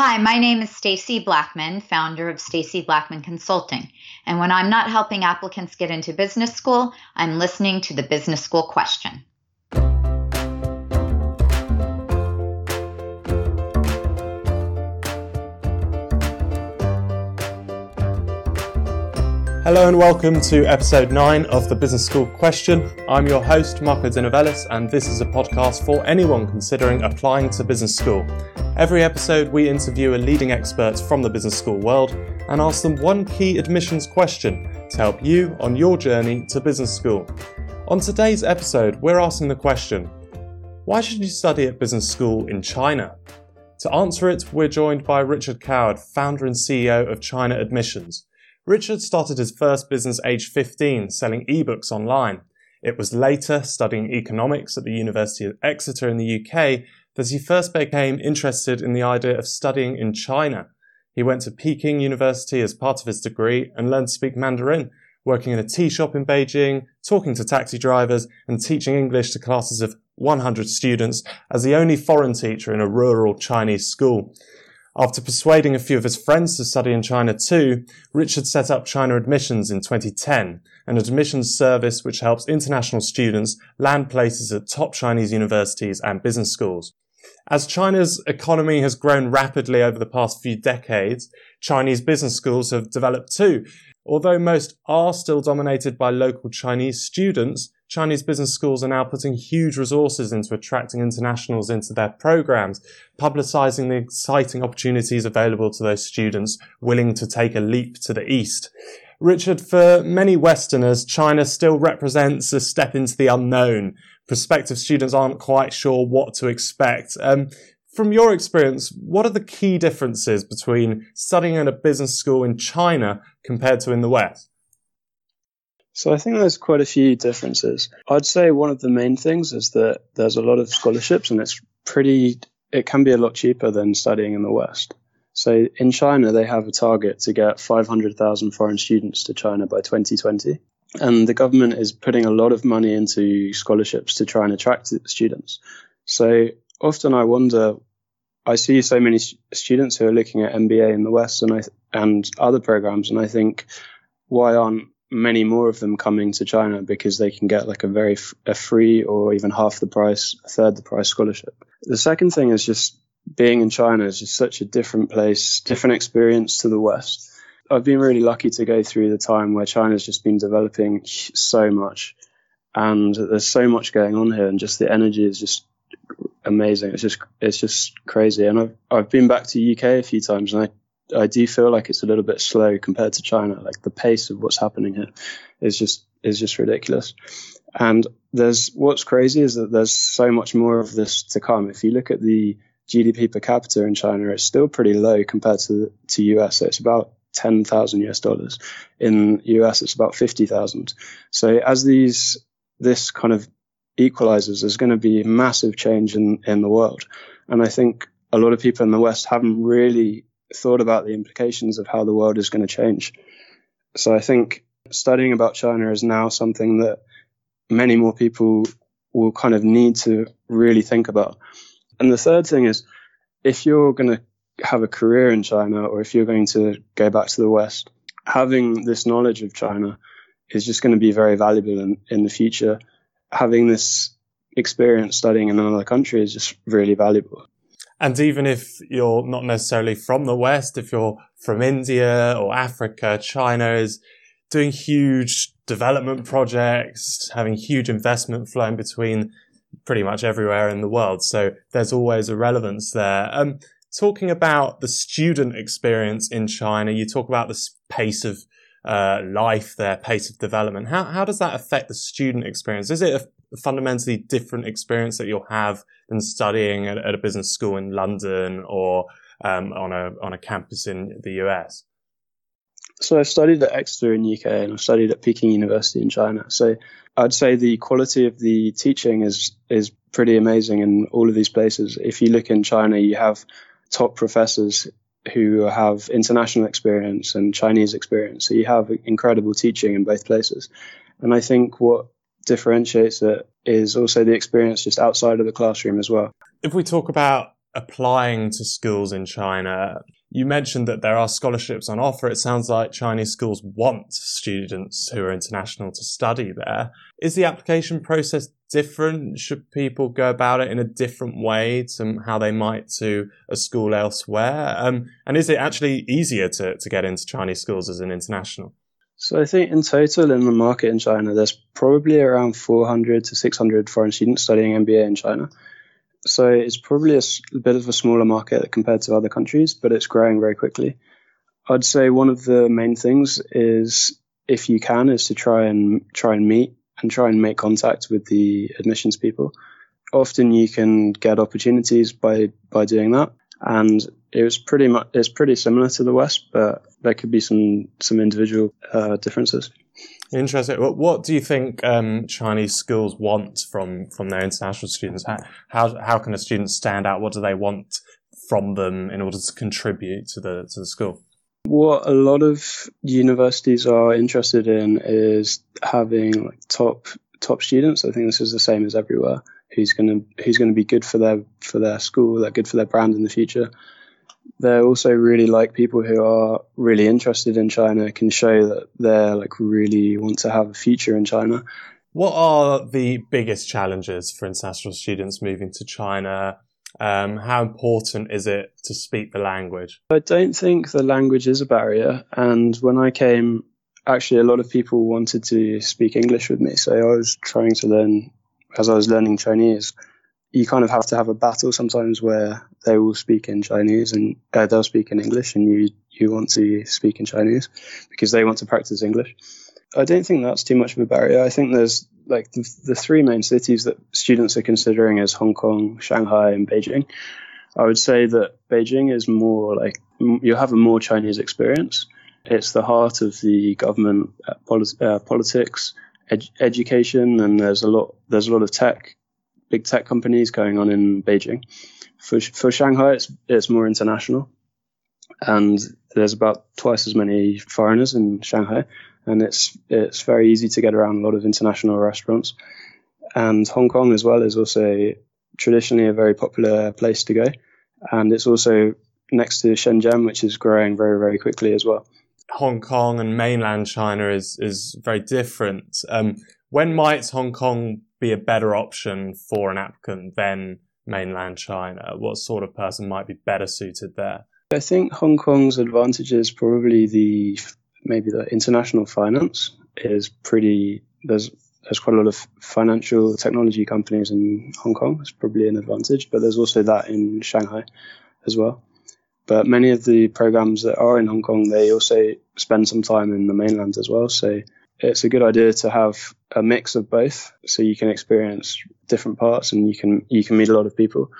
Hi, my name is Stacy Blackman, founder of Stacy Blackman Consulting. And when I'm not helping applicants get into business school, I'm listening to the business school question. Hello and welcome to episode 9 of the Business School Question. I'm your host, Marco De Novellis, and this is a podcast for anyone considering applying to business school. Every episode, we interview a leading expert from the business school world and ask them one key admissions question to help you on your journey to business school. On today's episode, we're asking the question Why should you study at business school in China? To answer it, we're joined by Richard Coward, founder and CEO of China Admissions. Richard started his first business age 15, selling ebooks online. It was later, studying economics at the University of Exeter in the UK, that he first became interested in the idea of studying in China. He went to Peking University as part of his degree and learned to speak Mandarin, working in a tea shop in Beijing, talking to taxi drivers, and teaching English to classes of 100 students as the only foreign teacher in a rural Chinese school. After persuading a few of his friends to study in China too, Richard set up China Admissions in 2010, an admissions service which helps international students land places at top Chinese universities and business schools. As China's economy has grown rapidly over the past few decades, Chinese business schools have developed too. Although most are still dominated by local Chinese students, Chinese business schools are now putting huge resources into attracting internationals into their programs, publicizing the exciting opportunities available to those students willing to take a leap to the east. Richard, for many Westerners, China still represents a step into the unknown. Prospective students aren't quite sure what to expect. Um, from your experience, what are the key differences between studying at a business school in China compared to in the West? So I think there's quite a few differences. I'd say one of the main things is that there's a lot of scholarships and it's pretty, it can be a lot cheaper than studying in the West. So in China, they have a target to get 500,000 foreign students to China by 2020. And the government is putting a lot of money into scholarships to try and attract students. So often I wonder, I see so many students who are looking at MBA in the West and I, and other programs, and I think, why aren't many more of them coming to China because they can get like a very f- a free or even half the price, a third the price scholarship. The second thing is just being in China is just such a different place, different experience to the West. I've been really lucky to go through the time where China's just been developing so much and there's so much going on here and just the energy is just amazing. It's just it's just crazy. And I've I've been back to UK a few times and I I do feel like it's a little bit slow compared to China. Like the pace of what's happening here is just is just ridiculous. And there's what's crazy is that there's so much more of this to come. If you look at the GDP per capita in China, it's still pretty low compared to to US. So it's about ten thousand US dollars. In US, it's about fifty thousand. So as these this kind of equalizes, there's going to be massive change in in the world. And I think a lot of people in the West haven't really thought about the implications of how the world is going to change. So I think studying about China is now something that many more people will kind of need to really think about. And the third thing is if you're going to have a career in China or if you're going to go back to the West, having this knowledge of China is just going to be very valuable in, in the future. Having this experience studying in another country is just really valuable. And even if you're not necessarily from the West, if you're from India or Africa, China is doing huge development projects, having huge investment flowing between pretty much everywhere in the world. So there's always a relevance there. Um, talking about the student experience in China, you talk about the pace of uh, life there, pace of development. How, how does that affect the student experience? Is it a fundamentally different experience that you'll have than studying at, at a business school in London or um, on a on a campus in the US? So I've studied at Exeter in the UK and I've studied at Peking University in China. So I'd say the quality of the teaching is is pretty amazing in all of these places. If you look in China, you have top professors who have international experience and Chinese experience. So you have incredible teaching in both places. And I think what differentiates it is also the experience just outside of the classroom as well. If we talk about applying to schools in China, you mentioned that there are scholarships on offer. It sounds like Chinese schools want students who are international to study there. Is the application process different? Should people go about it in a different way to how they might to a school elsewhere? Um, and is it actually easier to, to get into Chinese schools as an international? So I think in total in the market in China, there's probably around 400 to 600 foreign students studying MBA in China. So it's probably a, bit of a smaller market compared to other countries, but it's growing very quickly. I'd say one of the main things is if you can is to try and try and meet and try and make contact with the admissions people. Often you can get opportunities by by doing that, and it was pretty much it's pretty similar to the West, but there could be some some individual uh, differences. Interesting. What do you think um, Chinese schools want from from their international students? How, how how can a student stand out? What do they want from them in order to contribute to the to the school? What a lot of universities are interested in is having like top top students. I think this is the same as everywhere. Who's gonna who's gonna be good for their for their school? They're good for their brand in the future they also really like people who are really interested in China, can show that they're like really want to have a future in China. What are the biggest challenges for international students moving to China? Um, how important is it to speak the language? I don't think the language is a barrier. And when I came, actually, a lot of people wanted to speak English with me. So I was trying to learn, as I was learning Chinese, you kind of have to have a battle sometimes where they will speak in Chinese and uh, they'll speak in English, and you you want to speak in Chinese because they want to practice English. I don't think that's too much of a barrier. I think there's like the, the three main cities that students are considering is Hong Kong, Shanghai, and Beijing. I would say that Beijing is more like you have a more Chinese experience. It's the heart of the government uh, polit- uh, politics, ed- education, and there's a lot there's a lot of tech big tech companies going on in Beijing. For for Shanghai, it's it's more international, and there's about twice as many foreigners in Shanghai, and it's it's very easy to get around a lot of international restaurants. And Hong Kong as well is also traditionally a very popular place to go, and it's also next to Shenzhen, which is growing very very quickly as well. Hong Kong and mainland China is is very different. Um, when might Hong Kong be a better option for an applicant than mainland China? What sort of person might be better suited there? I think Hong Kong's advantage is probably the maybe the international finance is pretty there's there's quite a lot of financial technology companies in Hong Kong. It's probably an advantage, but there's also that in Shanghai as well. But many of the programs that are in Hong Kong, they also spend some time in the mainland as well. So it's a good idea to have a mix of both so you can experience different parts and you can you can meet a lot of people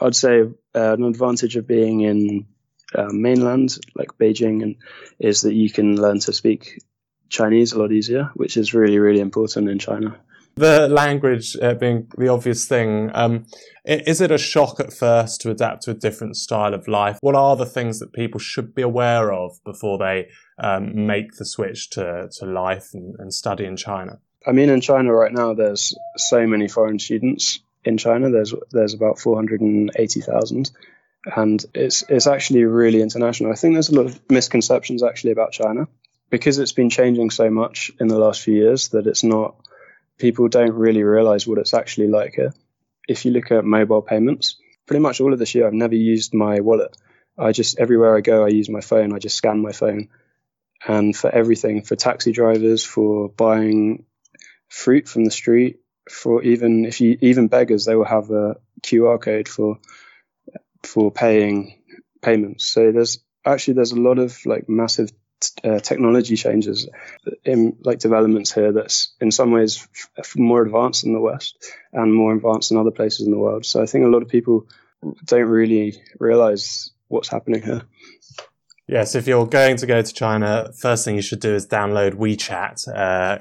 i'd say uh, an advantage of being in uh, mainland like beijing and is that you can learn to speak chinese a lot easier which is really really important in china the language uh, being the obvious thing, um, is it a shock at first to adapt to a different style of life? What are the things that people should be aware of before they um, make the switch to, to life and, and study in China? I mean, in China right now, there's so many foreign students in China. There's there's about 480,000, and it's it's actually really international. I think there's a lot of misconceptions actually about China because it's been changing so much in the last few years that it's not people don't really realize what it's actually like here. If you look at mobile payments, pretty much all of this year I've never used my wallet. I just everywhere I go I use my phone. I just scan my phone, and for everything, for taxi drivers, for buying fruit from the street, for even if you even beggars, they will have a QR code for for paying payments. So there's actually there's a lot of like massive uh, technology changes in like developments here that's in some ways f- more advanced in the West and more advanced in other places in the world. So I think a lot of people don't really realize what's happening here. Yes, if you're going to go to China, first thing you should do is download WeChat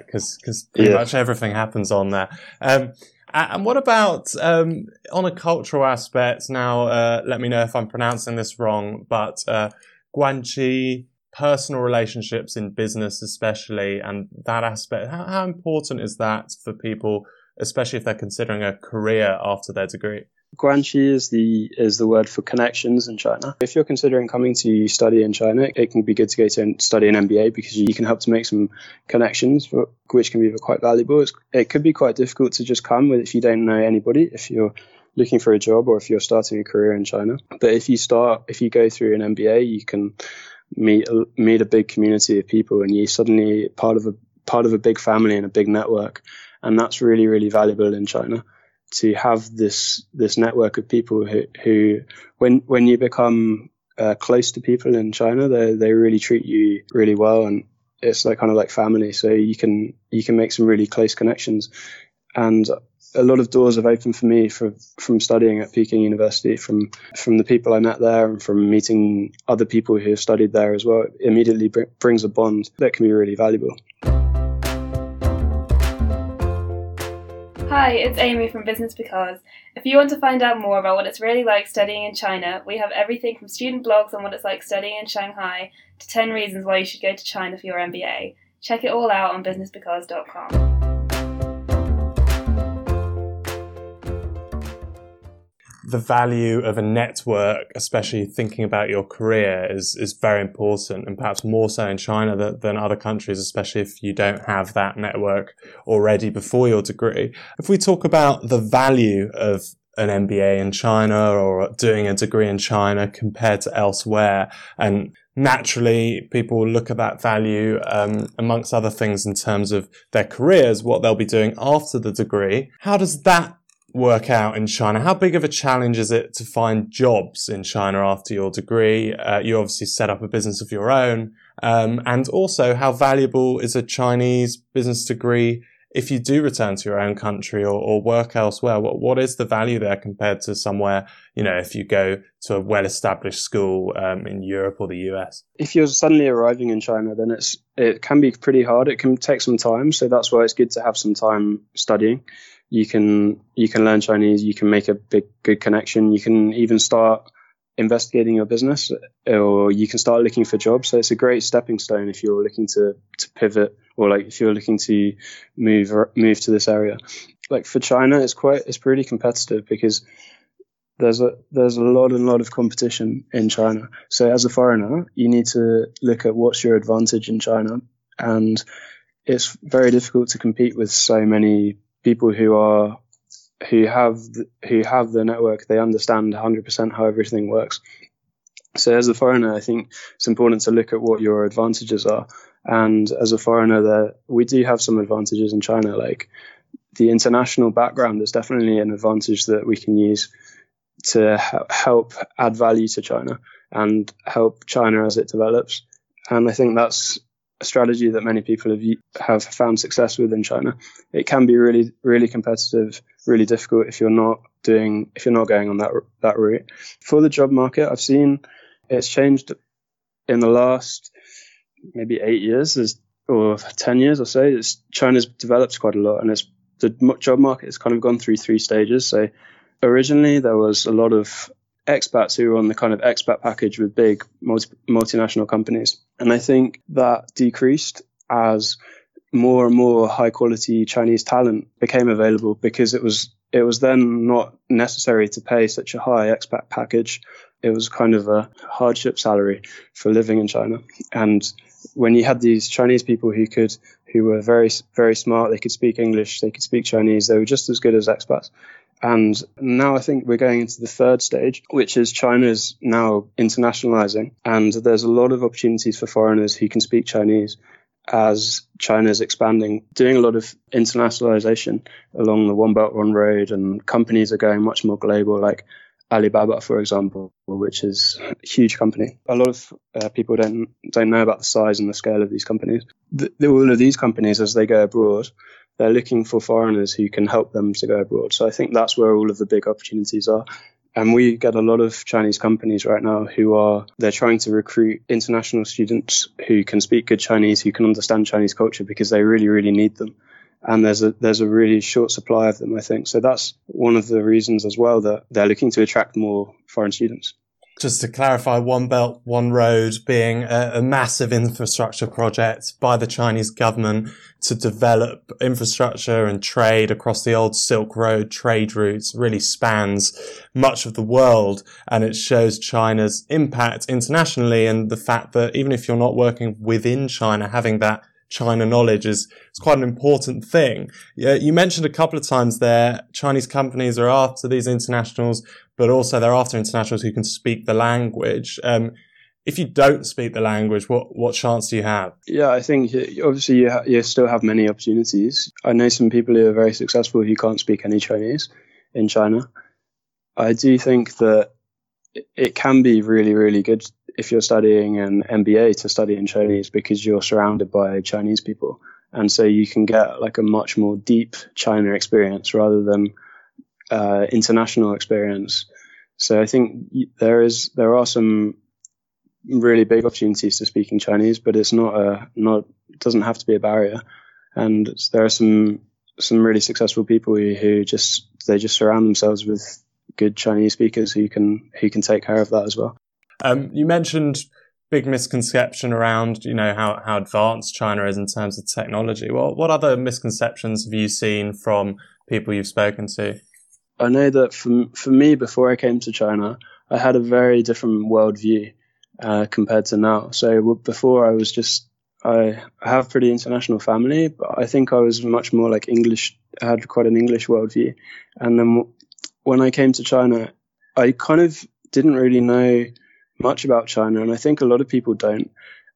because uh, because pretty yeah. much everything happens on there. Um, and what about um, on a cultural aspect? Now, uh, let me know if I'm pronouncing this wrong, but uh, Guanxi personal relationships in business, especially, and that aspect. How, how important is that for people, especially if they're considering a career after their degree? Guanxi is the is the word for connections in China. If you're considering coming to study in China, it can be good to go to study an MBA because you can help to make some connections, for, which can be quite valuable. It's, it could be quite difficult to just come with if you don't know anybody. If you're looking for a job or if you're starting a career in China, but if you start, if you go through an MBA, you can meet meet a big community of people, and you suddenly part of a part of a big family and a big network, and that's really really valuable in China to have this this network of people who, who when when you become uh, close to people in China, they they really treat you really well, and it's like kind of like family. So you can you can make some really close connections, and a lot of doors have opened for me for, from studying at Peking University, from from the people I met there, and from meeting other people who have studied there as well. It immediately br- brings a bond that can be really valuable. Hi, it's Amy from Business Because. If you want to find out more about what it's really like studying in China, we have everything from student blogs on what it's like studying in Shanghai to 10 reasons why you should go to China for your MBA. Check it all out on businessbecause.com. the value of a network, especially thinking about your career, is is very important, and perhaps more so in China than, than other countries, especially if you don't have that network already before your degree. If we talk about the value of an MBA in China or doing a degree in China compared to elsewhere, and naturally people look at that value um, amongst other things in terms of their careers, what they'll be doing after the degree. How does that work out in China? How big of a challenge is it to find jobs in China after your degree? Uh, you obviously set up a business of your own. Um, and also, how valuable is a Chinese business degree if you do return to your own country or, or work elsewhere? What, what is the value there compared to somewhere, you know, if you go to a well established school um, in Europe or the US? If you're suddenly arriving in China, then it's it can be pretty hard. It can take some time. So that's why it's good to have some time studying you can you can learn Chinese, you can make a big good connection, you can even start investigating your business, or you can start looking for jobs. So it's a great stepping stone if you're looking to to pivot, or like if you're looking to move move to this area. Like for China, it's quite it's pretty competitive because there's a there's a lot and lot of competition in China. So as a foreigner, you need to look at what's your advantage in China, and it's very difficult to compete with so many people who are who have who have the network, they understand 100% how everything works. So as a foreigner, I think it's important to look at what your advantages are. And as a foreigner, there we do have some advantages in China, like the international background is definitely an advantage that we can use to help add value to China and help China as it develops. And I think that's a strategy that many people have have found success with in China. It can be really really competitive, really difficult if you're not doing if you're not going on that that route. For the job market, I've seen it's changed in the last maybe eight years or ten years or so. It's, China's developed quite a lot, and it's the job market has kind of gone through three stages. So originally there was a lot of expats who were on the kind of expat package with big multi- multinational companies. And I think that decreased as more and more high quality Chinese talent became available because it was it was then not necessary to pay such a high expat package. It was kind of a hardship salary for living in China. And when you had these Chinese people who could who were very very smart, they could speak English, they could speak Chinese, they were just as good as expats. And now I think we're going into the third stage, which is China's now internationalizing. And there's a lot of opportunities for foreigners who can speak Chinese as China's expanding, doing a lot of internationalization along the One Belt One Road, and companies are going much more global, like Alibaba, for example, which is a huge company. A lot of uh, people don't don't know about the size and the scale of these companies. The, all of these companies, as they go abroad, they're looking for foreigners who can help them to go abroad. So I think that's where all of the big opportunities are. And we get a lot of Chinese companies right now who are they're trying to recruit international students who can speak good Chinese, who can understand Chinese culture because they really, really need them. And there's a there's a really short supply of them, I think. So that's one of the reasons as well that they're looking to attract more foreign students. Just to clarify, One Belt, One Road being a, a, massive infrastructure project by the Chinese government to develop infrastructure and trade across the old Silk Road trade routes really spans much of the world. And it shows China's impact internationally and the fact that even if you're not working within China, having that China knowledge is, is quite an important thing. You mentioned a couple of times there, Chinese companies are after these internationals, but also they're after internationals who can speak the language. Um, if you don't speak the language, what, what chance do you have? Yeah, I think obviously you, ha- you still have many opportunities. I know some people who are very successful who can't speak any Chinese in China. I do think that it can be really, really good if you're studying an MBA to study in Chinese because you're surrounded by Chinese people. And so you can get like a much more deep China experience rather than uh, international experience. So I think there is there are some really big opportunities to speaking Chinese, but it's not a not doesn't have to be a barrier. And there are some some really successful people who, who just they just surround themselves with good Chinese speakers who can who can take care of that as well. Um, you mentioned big misconception around you know how, how advanced China is in terms of technology. Well, what other misconceptions have you seen from people you've spoken to? I know that for for me, before I came to China, I had a very different worldview uh, compared to now. So before I was just I have pretty international family, but I think I was much more like English. I had quite an English worldview, and then when I came to China, I kind of didn't really know much about China, and I think a lot of people don't.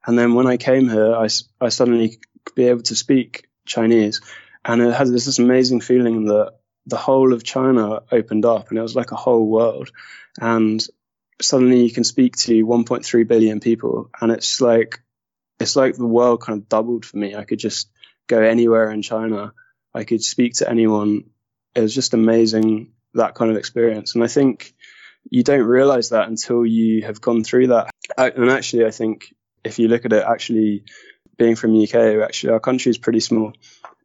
And then when I came here, I, I suddenly be able to speak Chinese, and it had this, this amazing feeling that the whole of China opened up, and it was like a whole world. And suddenly you can speak to 1.3 billion people, and it's like it's like the world kind of doubled for me. I could just go anywhere in China. I could speak to anyone. It was just amazing that kind of experience, and I think you don't realize that until you have gone through that. And actually, I think if you look at it, actually being from the UK, actually our country is pretty small,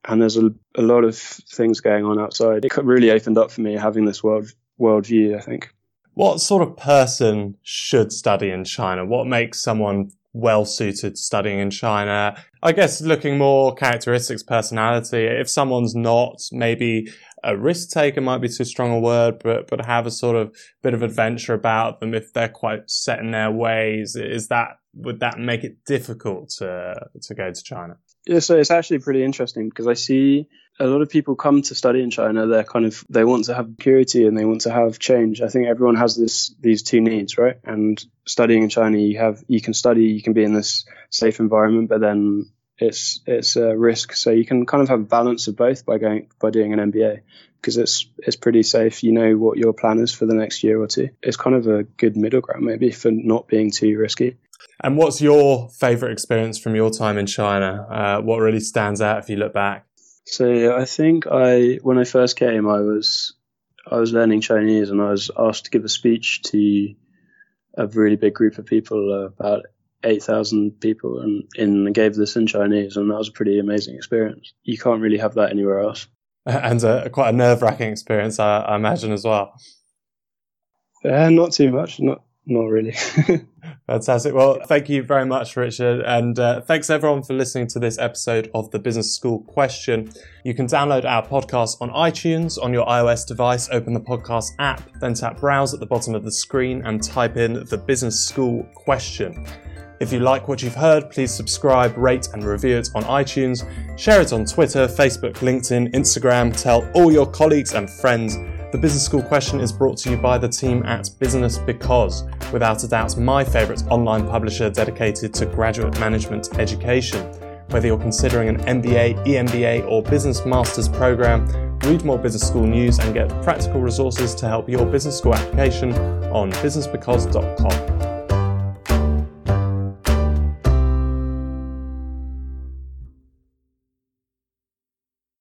and there's a, a lot of things going on outside. It really opened up for me having this world world view. I think. What sort of person should study in China? What makes someone well suited studying in China? I guess looking more characteristics, personality. If someone's not, maybe a risk taker might be too strong a word, but but have a sort of bit of adventure about them if they're quite set in their ways. Is that would that make it difficult to to go to China? Yeah, so it's actually pretty interesting because I see a lot of people come to study in China. They're kind of they want to have security and they want to have change. I think everyone has this these two needs, right? And studying in China, you have you can study, you can be in this safe environment, but then it's it's a risk. So you can kind of have a balance of both by going by doing an MBA because it's it's pretty safe. You know what your plan is for the next year or two. It's kind of a good middle ground maybe for not being too risky. And what's your favorite experience from your time in China? Uh, what really stands out if you look back? So I think I when I first came, I was I was learning Chinese and I was asked to give a speech to a really big group of people, about 8,000 people and in gave this in Chinese, and that was a pretty amazing experience. You can't really have that anywhere else. And a, quite a nerve wracking experience, I, I, imagine, as well. Uh, not too much, not not really. Fantastic. Well, thank you very much, Richard. And uh, thanks everyone for listening to this episode of the Business School Question. You can download our podcast on iTunes on your iOS device, open the podcast app, then tap browse at the bottom of the screen and type in the Business School Question. If you like what you've heard, please subscribe, rate, and review it on iTunes. Share it on Twitter, Facebook, LinkedIn, Instagram. Tell all your colleagues and friends. The Business School question is brought to you by the team at Business Because, without a doubt, my favourite online publisher dedicated to graduate management education. Whether you're considering an MBA, EMBA, or Business Masters program, read more business school news and get practical resources to help your business school application on businessbecause.com.